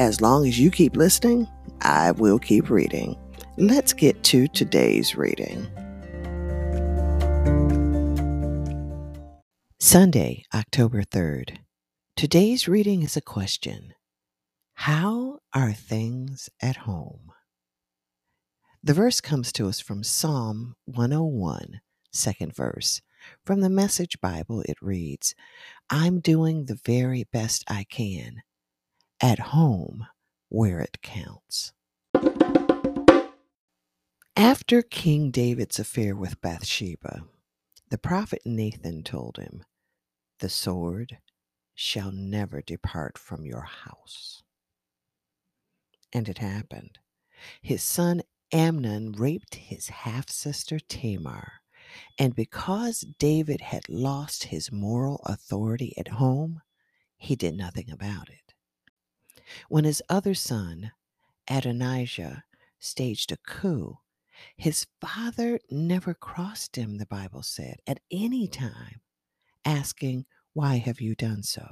as long as you keep listening, I will keep reading. Let's get to today's reading. Sunday, October 3rd. Today's reading is a question How are things at home? The verse comes to us from Psalm 101, second verse. From the Message Bible, it reads I'm doing the very best I can at home where it counts. After King David's affair with Bathsheba, the prophet Nathan told him, The sword shall never depart from your house. And it happened. His son Amnon raped his half sister Tamar, and because David had lost his moral authority at home, he did nothing about it. When his other son, Adonijah, staged a coup, his father never crossed him, the Bible said, at any mm. time, asking, Why have you done so?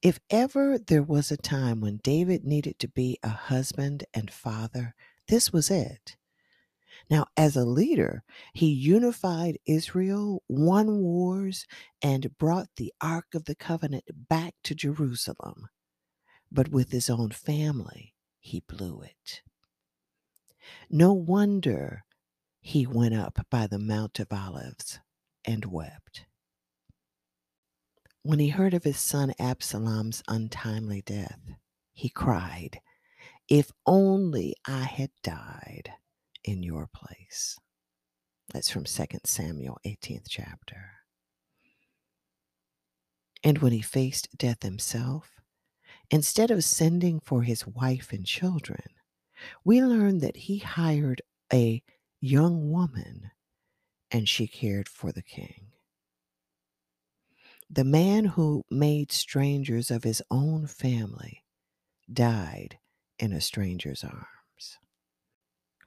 If ever there was a time when David needed to be a husband and father, this was it. Now, as a leader, he unified Israel, won wars, and brought the Ark of the Covenant back to Jerusalem. But with his own family, he blew it. No wonder he went up by the Mount of Olives and wept. When he heard of his son Absalom's untimely death, he cried, If only I had died in your place. That's from 2 Samuel 18th chapter. And when he faced death himself, instead of sending for his wife and children, we learn that he hired a young woman and she cared for the king. The man who made strangers of his own family died in a stranger's arms.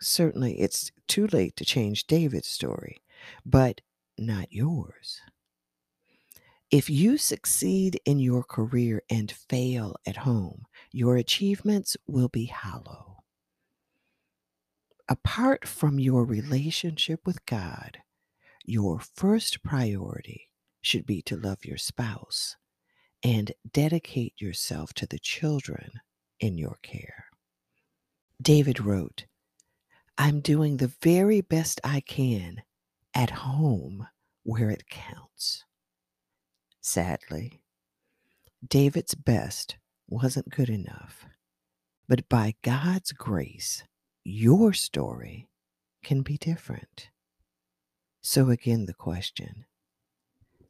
Certainly, it's too late to change David's story, but not yours. If you succeed in your career and fail at home, your achievements will be hollow. Apart from your relationship with God, your first priority should be to love your spouse and dedicate yourself to the children in your care. David wrote, I'm doing the very best I can at home where it counts. Sadly, David's best wasn't good enough. But by God's grace, your story can be different. So, again, the question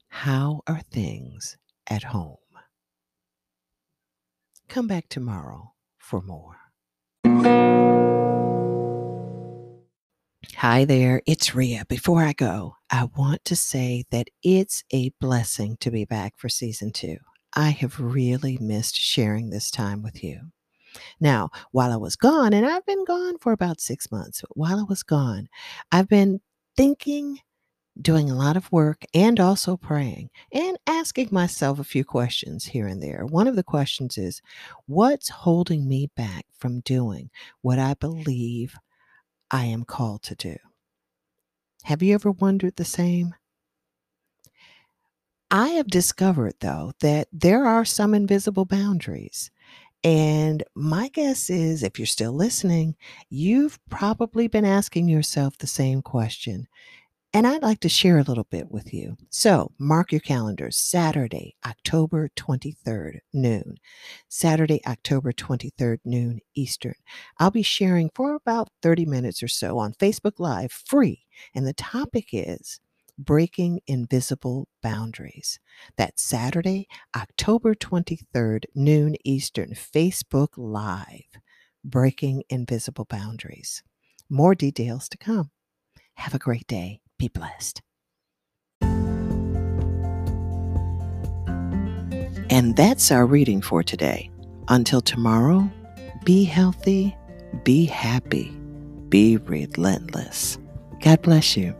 How are things at home? Come back tomorrow for more. Hi there, it's Ria. Before I go, I want to say that it's a blessing to be back for season two. I have really missed sharing this time with you. Now, while I was gone, and I've been gone for about six months, while I was gone, I've been thinking, doing a lot of work, and also praying and asking myself a few questions here and there. One of the questions is what's holding me back from doing what I believe I am called to do. Have you ever wondered the same? I have discovered, though, that there are some invisible boundaries. And my guess is, if you're still listening, you've probably been asking yourself the same question and I'd like to share a little bit with you. So mark your calendars Saturday, October 23rd, noon. Saturday, October 23rd, noon Eastern. I'll be sharing for about 30 minutes or so on Facebook Live free. And the topic is Breaking Invisible Boundaries. That's Saturday, October 23rd, noon Eastern, Facebook Live. Breaking Invisible Boundaries. More details to come. Have a great day. Be blessed. And that's our reading for today. Until tomorrow, be healthy, be happy, be relentless. God bless you.